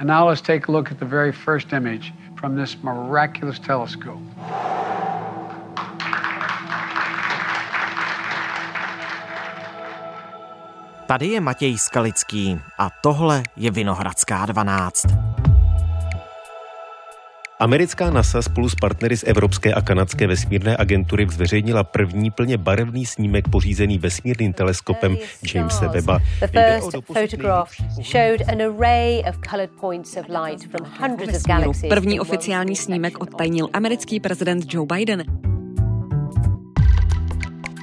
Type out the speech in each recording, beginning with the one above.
And now let's take a look at the very first image from this miraculous telescope. Tady je Matěj Skalický a tohle je Vinohradská 12. Americká NASA spolu s partnery z Evropské a kanadské vesmírné agentury zveřejnila první plně barevný snímek pořízený vesmírným teleskopem Jamesa Webba. The first photograph showed an array of colored points of light from hundreds of galaxies. První oficiální snímek odtajnil americký prezident Joe Biden.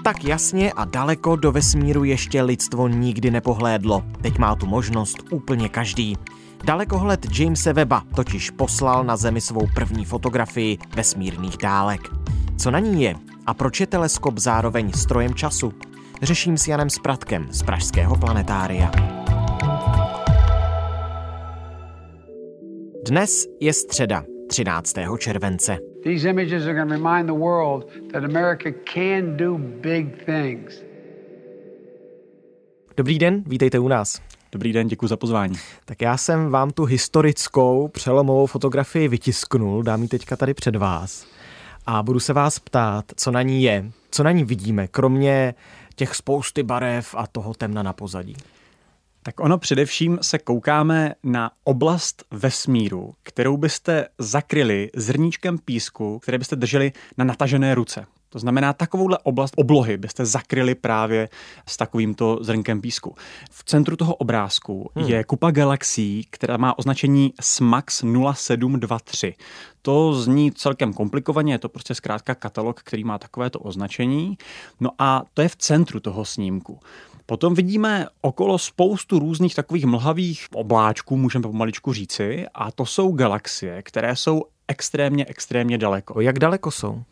Tak jasně a daleko do vesmíru ještě lidstvo nikdy nepohlédlo. Teď má tu možnost úplně každý. Dalekohled Jamese Webba totiž poslal na Zemi svou první fotografii vesmírných dálek. Co na ní je a proč je teleskop zároveň strojem času? Řeším s Janem Spratkem z Pražského planetária. Dnes je středa, 13. července. These images are going to remind the world that America can do big things. Dobrý den, vítejte u nás. Dobrý den, děkuji za pozvání. Tak já jsem vám tu historickou přelomovou fotografii vytisknul, dám ji teďka tady před vás. A budu se vás ptát, co na ní je, co na ní vidíme, kromě těch spousty barev a toho temna na pozadí. Tak ono především se koukáme na oblast vesmíru, kterou byste zakryli zrníčkem písku, které byste drželi na natažené ruce. To znamená, takovouhle oblast oblohy byste zakryli právě s takovýmto zrnkem písku. V centru toho obrázku hmm. je kupa galaxií, která má označení SMAX 0723. To zní celkem komplikovaně, je to prostě zkrátka katalog, který má takovéto označení. No a to je v centru toho snímku. Potom vidíme okolo spoustu různých takových mlhavých obláčků, můžeme pomaličku říci, a to jsou galaxie, které jsou extrémně, extrémně daleko. Jak daleko jsou?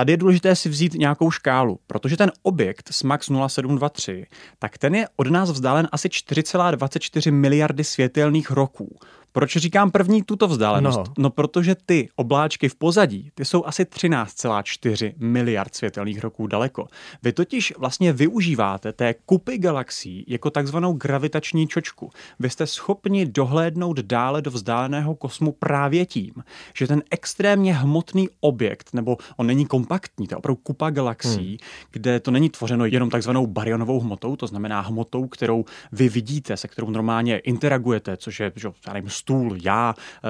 Tady je důležité si vzít nějakou škálu, protože ten objekt SMAX 0723, tak ten je od nás vzdálen asi 4,24 miliardy světelných roků. Proč říkám první tuto vzdálenost? No. no, protože ty obláčky v pozadí, ty jsou asi 13,4 miliard světelných roků daleko. Vy totiž vlastně využíváte té kupy galaxií jako takzvanou gravitační čočku. Vy jste schopni dohlédnout dále do vzdáleného kosmu právě tím, že ten extrémně hmotný objekt, nebo on není kompaktní, to je opravdu kupa galaxií, hmm. kde to není tvořeno jenom takzvanou barionovou hmotou, to znamená hmotou, kterou vy vidíte, se kterou normálně interagujete, což je, že, já nevím, stůl, já, eh,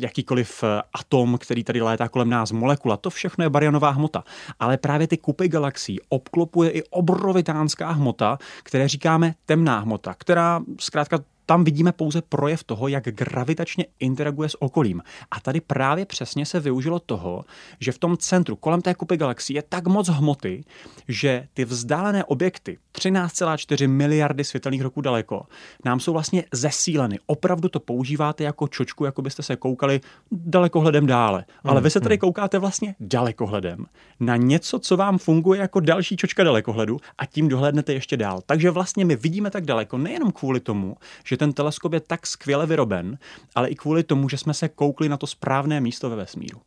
jakýkoliv eh, atom, který tady létá kolem nás, molekula, to všechno je barionová hmota. Ale právě ty kupy galaxií obklopuje i obrovitánská hmota, které říkáme temná hmota, která zkrátka tam vidíme pouze projev toho, jak gravitačně interaguje s okolím. A tady právě přesně se využilo toho, že v tom centru, kolem té kupy galaxie, je tak moc hmoty, že ty vzdálené objekty, 13,4 miliardy světelných roků daleko, nám jsou vlastně zesíleny. Opravdu to používáte jako čočku, jako byste se koukali dalekohledem dále. Ale vy se tady hmm. koukáte vlastně dalekohledem na něco, co vám funguje jako další čočka dalekohledu a tím dohlédnete ještě dál. Takže vlastně my vidíme tak daleko nejenom kvůli tomu, že ten teleskop je tak skvěle vyroben, ale i kvůli tomu, že jsme se koukli na to správné místo ve vesmíru.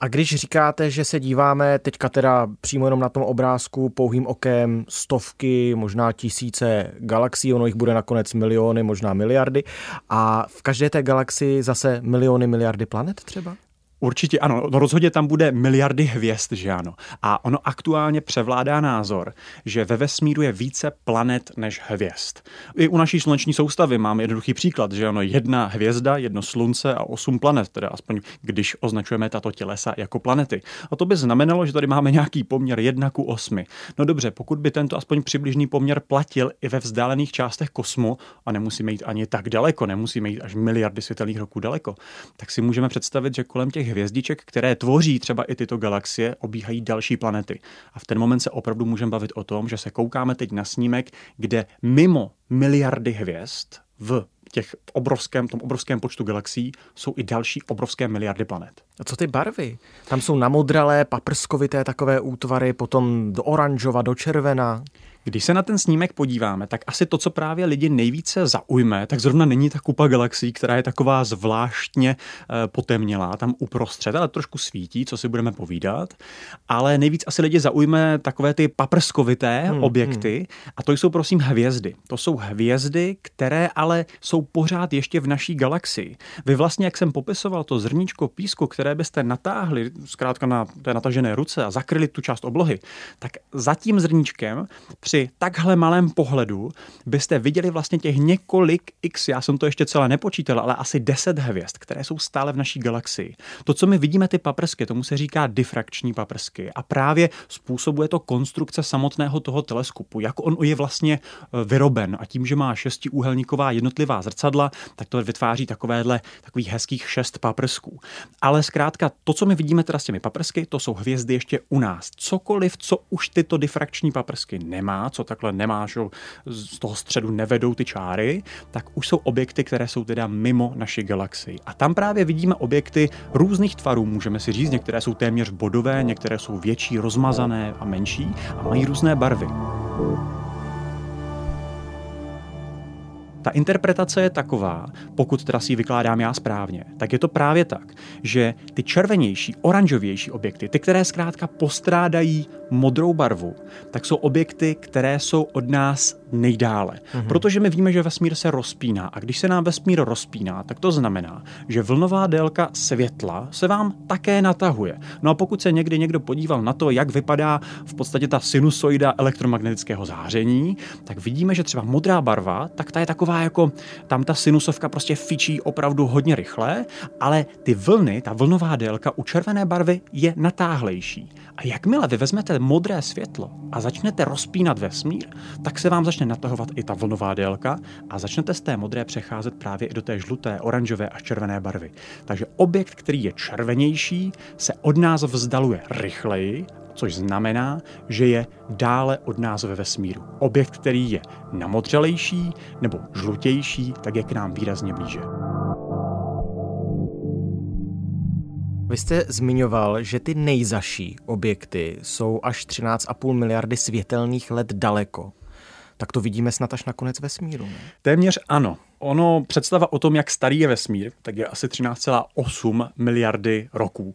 A když říkáte, že se díváme teďka teda přímo jenom na tom obrázku pouhým okem stovky, možná tisíce galaxií, ono jich bude nakonec miliony, možná miliardy a v každé té galaxii zase miliony, miliardy planet třeba? Určitě ano, no rozhodně tam bude miliardy hvězd, že ano. A ono aktuálně převládá názor, že ve vesmíru je více planet než hvězd. I u naší sluneční soustavy máme jednoduchý příklad, že ano, jedna hvězda, jedno slunce a osm planet, teda aspoň když označujeme tato tělesa jako planety. A to by znamenalo, že tady máme nějaký poměr jedna ku osmi. No dobře, pokud by tento aspoň přibližný poměr platil i ve vzdálených částech kosmu, a nemusíme jít ani tak daleko, nemusíme jít až miliardy světelných roků daleko, tak si můžeme představit, že kolem těch hvězdiček, které tvoří třeba i tyto galaxie, obíhají další planety. A v ten moment se opravdu můžeme bavit o tom, že se koukáme teď na snímek, kde mimo miliardy hvězd v těch obrovském, tom obrovském počtu galaxií jsou i další obrovské miliardy planet. A co ty barvy? Tam jsou namodralé, paprskovité takové útvary, potom do oranžova, do červena. Když se na ten snímek podíváme, tak asi to, co právě lidi nejvíce zaujme, tak zrovna není ta kupa galaxií, která je taková zvláštně e, potemnělá tam uprostřed, ale trošku svítí, co si budeme povídat. Ale nejvíc asi lidi zaujme takové ty paprskovité hmm, objekty hmm. a to jsou prosím hvězdy. To jsou hvězdy, které ale jsou pořád ještě v naší galaxii. Vy vlastně, jak jsem popisoval to zrníčko písku, které byste natáhli zkrátka na té natažené ruce a zakryli tu část oblohy, tak za tím zrníčkem při takhle malém pohledu byste viděli vlastně těch několik x, já jsem to ještě celé nepočítal, ale asi 10 hvězd, které jsou stále v naší galaxii. To, co my vidíme, ty paprsky, tomu se říká difrakční paprsky a právě způsobuje to konstrukce samotného toho teleskopu, jak on je vlastně e, vyroben a tím, že má šestiúhelníková jednotlivá zrcadla, tak to vytváří takovéhle takových hezkých šest paprsků. Ale zkrátka to, co my vidíme teda s těmi paprsky, to jsou hvězdy ještě u nás. Cokoliv, co už tyto difrakční paprsky nemá, co takhle nemá, že z toho středu nevedou ty čáry, tak už jsou objekty, které jsou teda mimo naši galaxii. A tam právě vidíme objekty různých tvarů, můžeme si říct, některé jsou téměř bodové, některé jsou větší, rozmazané a menší a mají různé barvy. Ta interpretace je taková, pokud teda si ji vykládám já správně, tak je to právě tak, že ty červenější, oranžovější objekty, ty, které zkrátka postrádají modrou barvu, tak jsou objekty, které jsou od nás nejdále. Mm-hmm. Protože my víme, že vesmír se rozpíná a když se nám vesmír rozpíná, tak to znamená, že vlnová délka světla se vám také natahuje. No a pokud se někdy někdo podíval na to, jak vypadá v podstatě ta sinusoida elektromagnetického záření, tak vidíme, že třeba modrá barva, tak ta je taková jako, tam ta sinusovka prostě fičí opravdu hodně rychle, ale ty vlny, ta vlnová délka u červené barvy je natáhlejší. A jakmile vy vezmete modré světlo a začnete rozpínat vesmír, tak se vám začne natahovat i ta vlnová délka a začnete z té modré přecházet právě i do té žluté, oranžové a červené barvy. Takže objekt, který je červenější, se od nás vzdaluje rychleji, což znamená, že je dále od nás ve vesmíru. Objekt, který je namodřelejší nebo žlutější, tak je k nám výrazně blíže. Vy jste zmiňoval, že ty nejzaší objekty jsou až 13,5 miliardy světelných let daleko. Tak to vidíme snad až na konec vesmíru. Ne? Téměř ano. Ono, představa o tom, jak starý je vesmír, tak je asi 13,8 miliardy roků.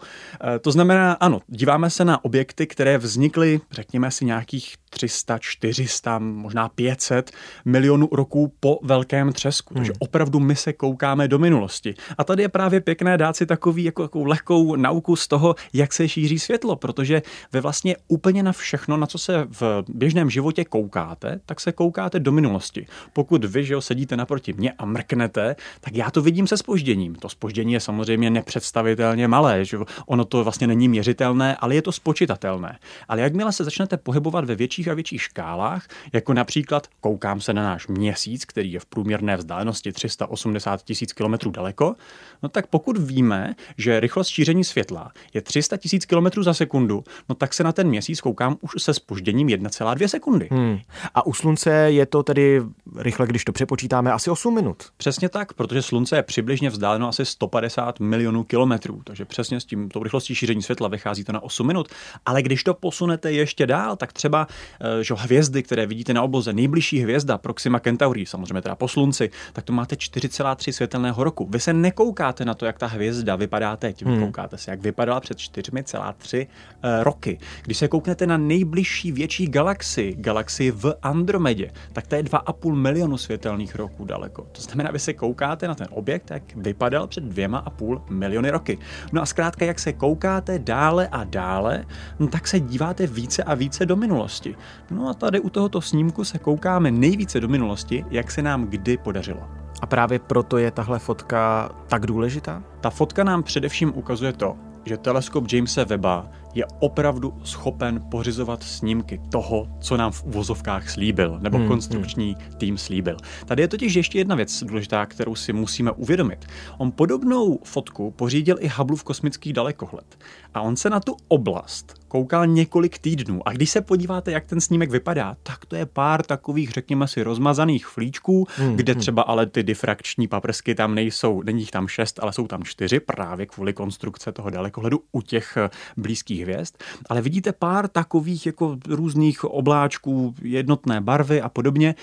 E, to znamená, ano, díváme se na objekty, které vznikly, řekněme si, nějakých 300, 400, možná 500 milionů roků po velkém třesku. Hmm. Takže opravdu my se koukáme do minulosti. A tady je právě pěkné dát si takový jako, jako lehkou nauku z toho, jak se šíří světlo, protože vy vlastně úplně na všechno, na co se v běžném životě koukáte, tak se koukáte do minulosti. Pokud vy, že jo, sedíte naproti mě a mrknete, tak já to vidím se spožděním. To spoždění je samozřejmě nepředstavitelně malé, že ono to vlastně není měřitelné, ale je to spočitatelné. Ale jakmile se začnete pohybovat ve větších a větších škálách, jako například koukám se na náš měsíc, který je v průměrné vzdálenosti 380 tisíc km daleko, no tak pokud víme, že rychlost šíření světla je 300 tisíc km za sekundu, no tak se na ten měsíc koukám už se spožděním 1,2 sekundy. Hmm. A u slunce je to tedy rychle, když to přepočítáme, asi 8 minut minut. Přesně tak, protože Slunce je přibližně vzdáleno asi 150 milionů kilometrů, takže přesně s tím tou rychlostí šíření světla vychází to na 8 minut. Ale když to posunete ještě dál, tak třeba eh, že hvězdy, které vidíte na obloze, nejbližší hvězda Proxima Centauri, samozřejmě teda po Slunci, tak to máte 4,3 světelného roku. Vy se nekoukáte na to, jak ta hvězda vypadá teď, vy hmm. koukáte se, jak vypadala před 4,3 eh, roky. Když se kouknete na nejbližší větší galaxii, galaxii v Andromedě, tak to je 2,5 milionu světelných roků daleko. To znamená, vy se koukáte na ten objekt, jak vypadal před dvěma a půl miliony roky. No a zkrátka, jak se koukáte dále a dále, no tak se díváte více a více do minulosti. No a tady u tohoto snímku se koukáme nejvíce do minulosti, jak se nám kdy podařilo. A právě proto je tahle fotka tak důležitá? Ta fotka nám především ukazuje to, že teleskop Jamesa Webba je opravdu schopen pořizovat snímky toho, co nám v uvozovkách slíbil, nebo hmm, konstrukční hmm. tým slíbil. Tady je totiž ještě jedna věc důležitá, kterou si musíme uvědomit. On podobnou fotku pořídil i Hubbleův kosmický dalekohled. A on se na tu oblast koukal několik týdnů. A když se podíváte, jak ten snímek vypadá, tak to je pár takových, řekněme si, rozmazaných flíčků, hmm, kde hmm. třeba ale ty difrakční paprsky tam nejsou, není jich tam šest, ale jsou tam čtyři, právě kvůli konstrukce toho dalekohledu u těch eh, blízkých hvězd. Ale vidíte pár takových jako různých obláčků, jednotné barvy a podobně.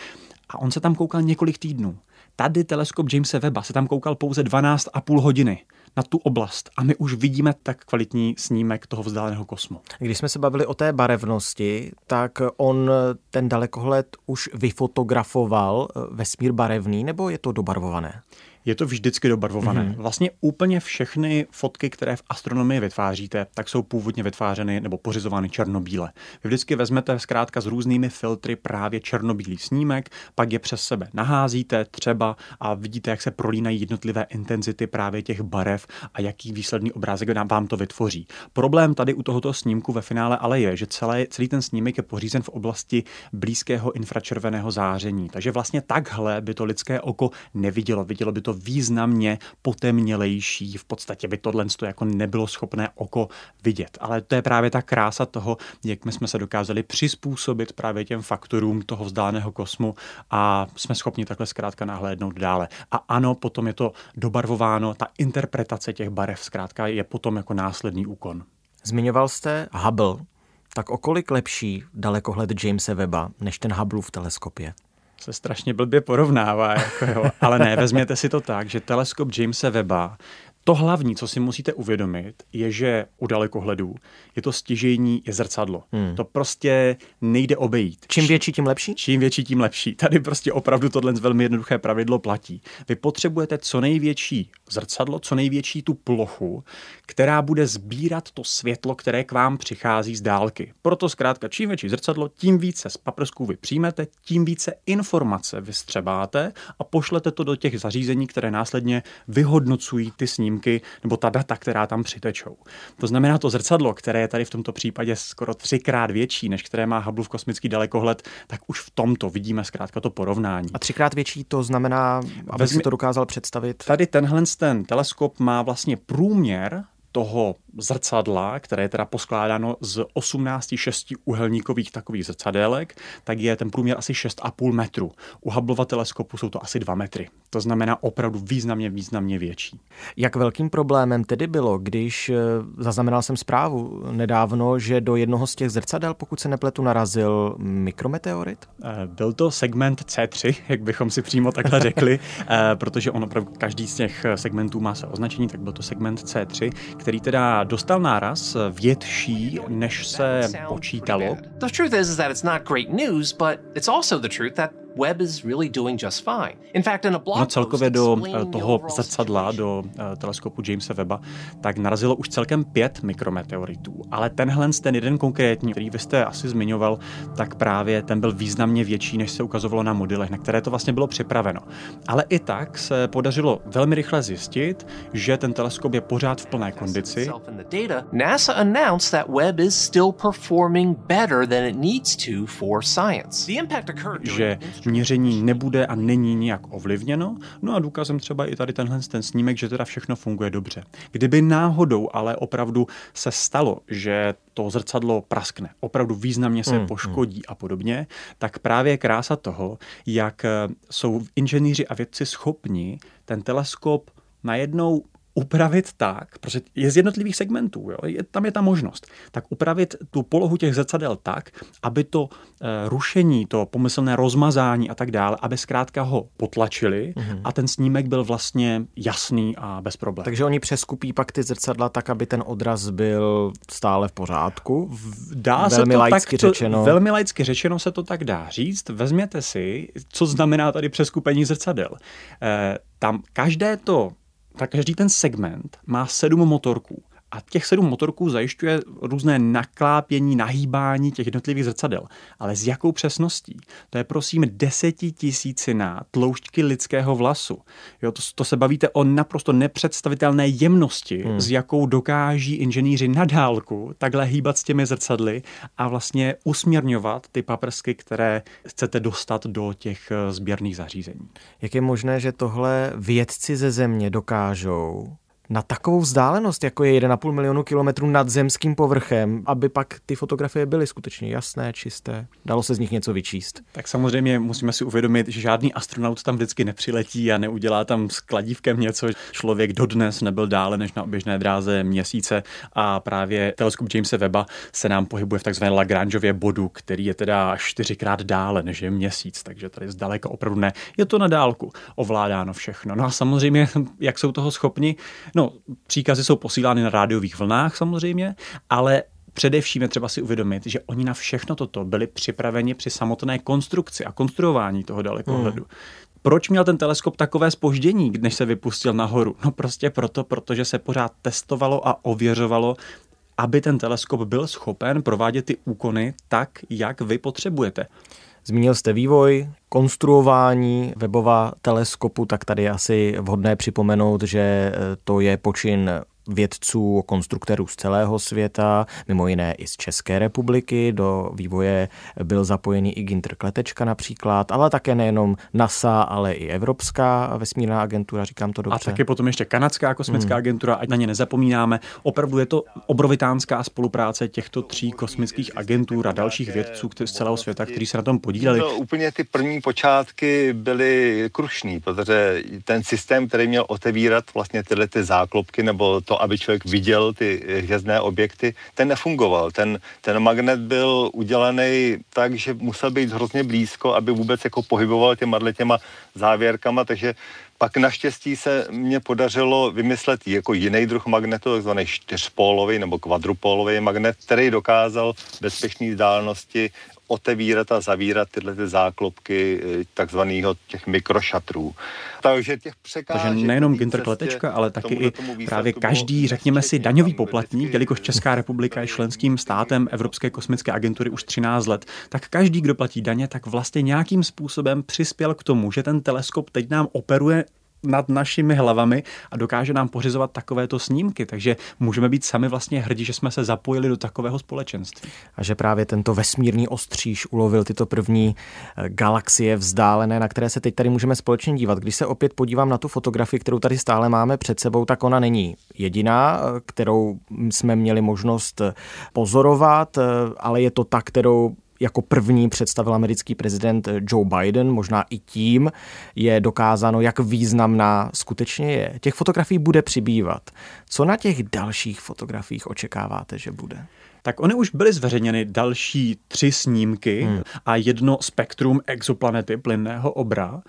A on se tam koukal několik týdnů. Tady teleskop Jamesa Webba se tam koukal pouze 12,5 hodiny na tu oblast a my už vidíme tak kvalitní snímek toho vzdáleného kosmu. Když jsme se bavili o té barevnosti, tak on ten dalekohled už vyfotografoval eh, vesmír barevný, nebo je to dobarvované? Je to vždycky dobarvované. Mm-hmm. Vlastně úplně všechny fotky, které v astronomii vytváříte, tak jsou původně vytvářeny nebo pořizovány černobíle. Vy vždycky vezmete zkrátka s různými filtry právě černobílý snímek, pak je přes sebe naházíte třeba a vidíte, jak se prolínají jednotlivé intenzity právě těch barev a jaký výsledný obrázek vám to vytvoří. Problém tady u tohoto snímku ve finále ale je, že celé, celý ten snímek je pořízen v oblasti blízkého infračerveného záření. Takže vlastně takhle by to lidské oko nevidělo. Vidělo by to to významně potemnělejší. V podstatě by tohle jako nebylo schopné oko vidět. Ale to je právě ta krása toho, jak my jsme se dokázali přizpůsobit právě těm faktorům toho vzdáleného kosmu a jsme schopni takhle zkrátka nahlédnout dále. A ano, potom je to dobarvováno, ta interpretace těch barev zkrátka je potom jako následný úkon. Zmiňoval jste Hubble, tak o kolik lepší dalekohled Jamesa Webba než ten Hubbleův teleskop je? Se strašně blbě porovnává. Jako jo. Ale ne, vezměte si to tak, že teleskop Jamesa Webba to hlavní, co si musíte uvědomit, je, že u dalekohledů je to stěžejní je zrcadlo. Hmm. To prostě nejde obejít. Čím větší, tím lepší? Čím větší, tím lepší. Tady prostě opravdu tohle velmi jednoduché pravidlo platí. Vy potřebujete co největší zrcadlo, co největší tu plochu, která bude sbírat to světlo, které k vám přichází z dálky. Proto zkrátka, čím větší zrcadlo, tím více z paprsků vy přijmete, tím více informace vystřebáte a pošlete to do těch zařízení, které následně vyhodnocují ty snímky snímky nebo ta data, která tam přitečou. To znamená, to zrcadlo, které je tady v tomto případě skoro třikrát větší, než které má Hubble v kosmický dalekohled, tak už v tomto vidíme zkrátka to porovnání. A třikrát větší to znamená, aby Vezmi, si to dokázal představit? Tady tenhle ten teleskop má vlastně průměr toho zrcadla, které je teda poskládáno z 18 šestiúhelníkových takových zrcadélek, tak je ten průměr asi 6,5 metru. U Hubbleova teleskopu jsou to asi 2 metry. To znamená opravdu významně, významně větší. Jak velkým problémem tedy bylo, když eh, zaznamenal jsem zprávu nedávno, že do jednoho z těch zrcadel, pokud se nepletu, narazil mikrometeorit? Eh, byl to segment C3, jak bychom si přímo takhle řekli, eh, protože on opravdu každý z těch segmentů má se označení, tak byl to segment C3, který teda dostal náraz větší, než se počítalo. The truth is, is that it's not great news, but it's also the truth that Webb is really doing just fine. In fact, in a blog no celkově do eh, toho zrcadla, do uh, teleskopu Jamesa Webba, tak narazilo už celkem pět mikrometeoritů. Ale tenhle, ten jeden konkrétní, který vy jste asi zmiňoval, tak právě ten byl významně větší, než se ukazovalo na modelech, na které to vlastně bylo připraveno. Ale i tak se podařilo velmi rychle zjistit, že ten teleskop je pořád v plné kondici. NASA announced that Webb is still performing better than it needs to for science. The impact occurred že měření nebude a není nijak ovlivněno. No a důkazem třeba i tady tenhle ten snímek, že teda všechno funguje dobře. Kdyby náhodou ale opravdu se stalo, že to zrcadlo praskne, opravdu významně se mm, poškodí a podobně, tak právě krása toho, jak jsou inženýři a vědci schopni ten teleskop najednou upravit tak, protože je z jednotlivých segmentů, jo, je, tam je ta možnost, tak upravit tu polohu těch zrcadel tak, aby to e, rušení, to pomyslné rozmazání a tak dále, aby zkrátka ho potlačili mm-hmm. a ten snímek byl vlastně jasný a bez problémů. Takže oni přeskupí pak ty zrcadla tak, aby ten odraz byl stále v pořádku? Dá velmi se to laicky tak, řečeno. Velmi laicky řečeno se to tak dá říct. Vezměte si, co znamená tady přeskupení zrcadel. E, tam každé to tak každý ten segment má sedm motorků A těch sedm motorků zajišťuje různé naklápění, nahýbání těch jednotlivých zrcadel. Ale s jakou přesností? To je prosím desetitisícina tloušťky lidského vlasu. Jo, to, to se bavíte o naprosto nepředstavitelné jemnosti, hmm. s jakou dokáží inženýři na dálku takhle hýbat s těmi zrcadly a vlastně usměrňovat ty paprsky, které chcete dostat do těch eh, sběrných zařízení. Jak je možné, že tohle vědci ze země dokážou na takovou vzdálenost, jako je 1,5 milionu kilometrů nad zemským povrchem, aby pak ty fotografie byly skutečně jasné, čisté. Dalo se z nich něco vyčíst. Tak samozřejmě musíme si uvědomit, že žádný astronaut tam vždycky nepřiletí a neudělá tam s kladívkem něco. Člověk dodnes nebyl dále než na oběžné dráze měsíce a právě teleskop Jamesa Webba se nám pohybuje v takzvané Lagrangeově bodu, který je teda čtyřikrát dále než je měsíc, takže tady zdaleka opravdu ne. Je to na dálku ovládáno všechno. No a samozřejmě, jak jsou toho schopni, no No, příkazy jsou posílány na rádiových vlnách samozřejmě, ale Především je třeba si uvědomit, že oni na všechno toto byli připraveni při samotné konstrukci a konstruování toho dalekohledu. Hmm. Proč měl ten teleskop takové spoždění, než se vypustil nahoru? No prostě proto, protože se pořád testovalo a ověřovalo, aby ten teleskop byl schopen provádět ty úkony tak, jak vy potřebujete. Zmínil jste vývoj, konstruování webova teleskopu, tak tady je asi vhodné připomenout, že eh, to je počin vědců, konstruktorů z celého světa, mimo jiné i z České republiky. Do vývoje byl zapojený i Ginter Kletečka například, ale také nejenom NASA, ale i Evropská vesmírná agentura, říkám to dobře. A taky potom ještě Kanadská kosmická hmm. agentura, ať na ně nezapomínáme. Opravdu je to obrovitánská spolupráce těchto tří kosmických agentur a dalších vědců z celého světa, kteří se na tom podíleli. To úplně ty první počátky byly krušný, protože ten systém, který měl otevírat vlastně tyhle ty záklopky nebo to aby člověk viděl ty hvězdné objekty, ten nefungoval. Ten, ten magnet byl udělaný tak, že musel být hrozně blízko, aby vůbec jako pohyboval těma těma závěrkama, takže pak naštěstí se mně podařilo vymyslet jako jiný druh magnetu, takzvaný čtyřpólový nebo kvadrupólový magnet, který dokázal bezpečné vzdálenosti otevírat a zavírat tyhle ty záklopky eh, takzvaného těch mikrošatrů. Takže těch překážek... Takže nejenom Ginter Kletečka, ale taky i právě každý, řekněme si, daňový poplatník, jelikož Česká republika je členským státem Evropské kosmické agentury už 13 let, tak každý, kdo platí daně, tak vlastně nějakým způsobem přispěl k tomu, že ten teleskop teď nám operuje nad našimi hlavami a dokáže nám pořizovat takovéto snímky. Takže můžeme být sami vlastně hrdí, že jsme se zapojili do takového společenství. A že právě tento vesmírný ostříž ulovil tyto první eh, galaxie vzdálené, na které se teď tady můžeme společně dívat. Když se opět podívám na tu fotografii, kterou tady stále máme před sebou, tak ona není jediná, eh, kterou jsme měli možnost eh, pozorovat, ale je to ta, kterou jako první představil americký prezident Joe Biden, možná i tím je dokázáno, jak významná skutečně je. Těch fotografií bude přibývat. Co na těch dalších fotografiích očekáváte, že bude? tak ony už byly zveřejněny další tři snímky hmm. a jedno spektrum exoplanety plynného obra,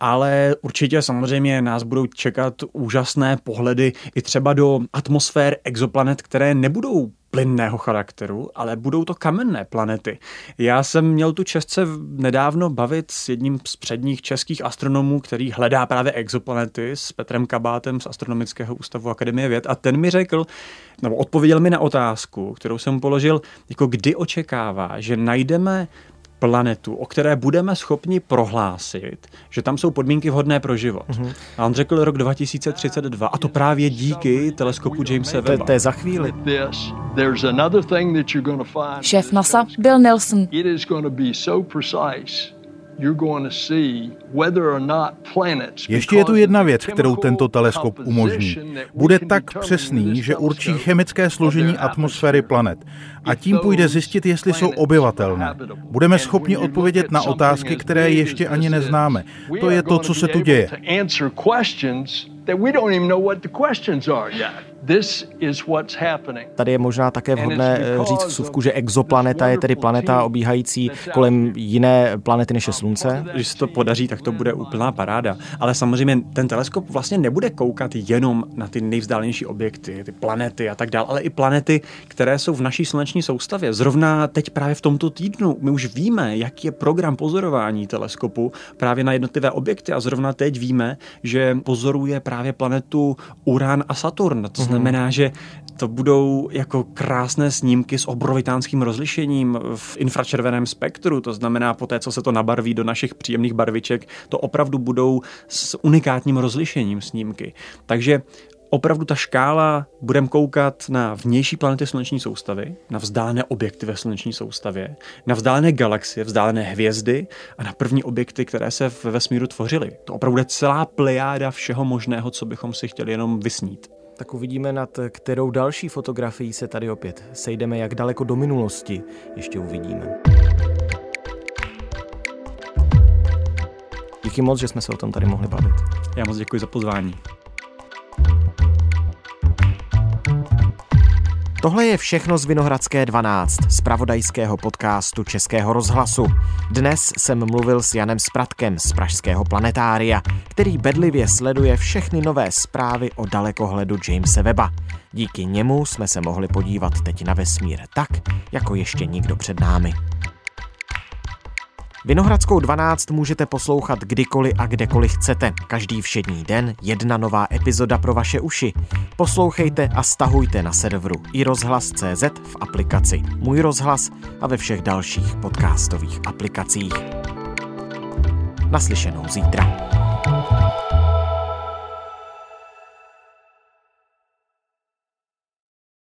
ale určitě samozřejmě nás budou čekat úžasné pohledy i třeba do atmosfér exoplanet, které nebudou plynného charakteru, ale budou to kamenné planety. Já jsem měl tu čest se nedávno bavit s jedním z předních českých astronomů, který hledá právě exoplanety, s Petrem Kabátem z Astronomického ústavu Akademie věd a ten mi řekl, nebo odpověděl mi na otázku, kterou jsem položil, jako kdy očekává, že najdeme planetu, o které budeme schopni prohlásit, že tam jsou podmínky vhodné pro život. Mm-hmm. A on řekl rok 2032 a to právě díky teleskopu Jamesa Webba. To, to je za chvíli. Šéf NASA Bill Nelson. Ještě je tu jedna věc, kterou tento teleskop umožní. Bude tak přesný, že určí chemické složení atmosféry planet a tím půjde zjistit, jestli jsou obyvatelné. Budeme schopni odpovědět na otázky, které ještě ani neznáme. To je to, co se tu děje. Tady je možná také vhodné eh, říct v suvku, že exoplaneta je tedy planeta obíhající kolem jiné planety než je Slunce. Když se to podaří, tak to bude úplná paráda. Ale samozřejmě ten teleskop vlastně nebude koukat jenom na ty nejvzdálenější objekty, ty planety a tak dále, ale i planety, které jsou v naší sluneční soustavě. Zrovna teď právě v tomto týdnu my už víme, jaký je program pozorování teleskopu právě na jednotlivé objekty a zrovna teď víme, že pozoruje právě planetu Uran a Saturn. To znamená, že To budou jako krásné snímky s obrovitánským rozlišením v infračerveném spektru, to znamená po té, co se to nabarví do našich příjemných barviček, to opravdu budou s unikátním rozlišením snímky. Takže opravdu ta škála, budeme koukat na vnější planety sluneční soustavy, na vzdálené objekty ve sluneční soustavě, na vzdálené galaxie, vzdálené hvězdy a na první objekty, které se v vesmíru tvořily. To opravdu bude celá plejáda všeho možného, co bychom si chtěli jenom vysnít. Tak uvidíme, nad kterou další fotografii se tady opět sejdeme, jak daleko do minulosti ještě uvidíme. Díky moc, že jsme se o tom tady mohli bavit. Já moc děkuji za pozvání. Tohle je všechno z Vinohradské 12, z pravodajského podcastu Českého rozhlasu. Dnes jsem mluvil s Janem Spratkem z Pražského planetária, který bedlivě sleduje všechny nové zprávy o dalekohledu Jamese Weba. Díky němu jsme se mohli podívat teď na vesmír tak, jako ještě nikdo před námi. Vinohradskou 12 můžete poslouchat kdykoliv a kdekoliv chcete. Každý všední den jedna nová epizoda pro vaše uši. Poslouchejte a stahujte na serveru i rozhlas.cz v aplikaci Můj rozhlas a ve všech dalších podcastových aplikacích. Naslyšenou zítra.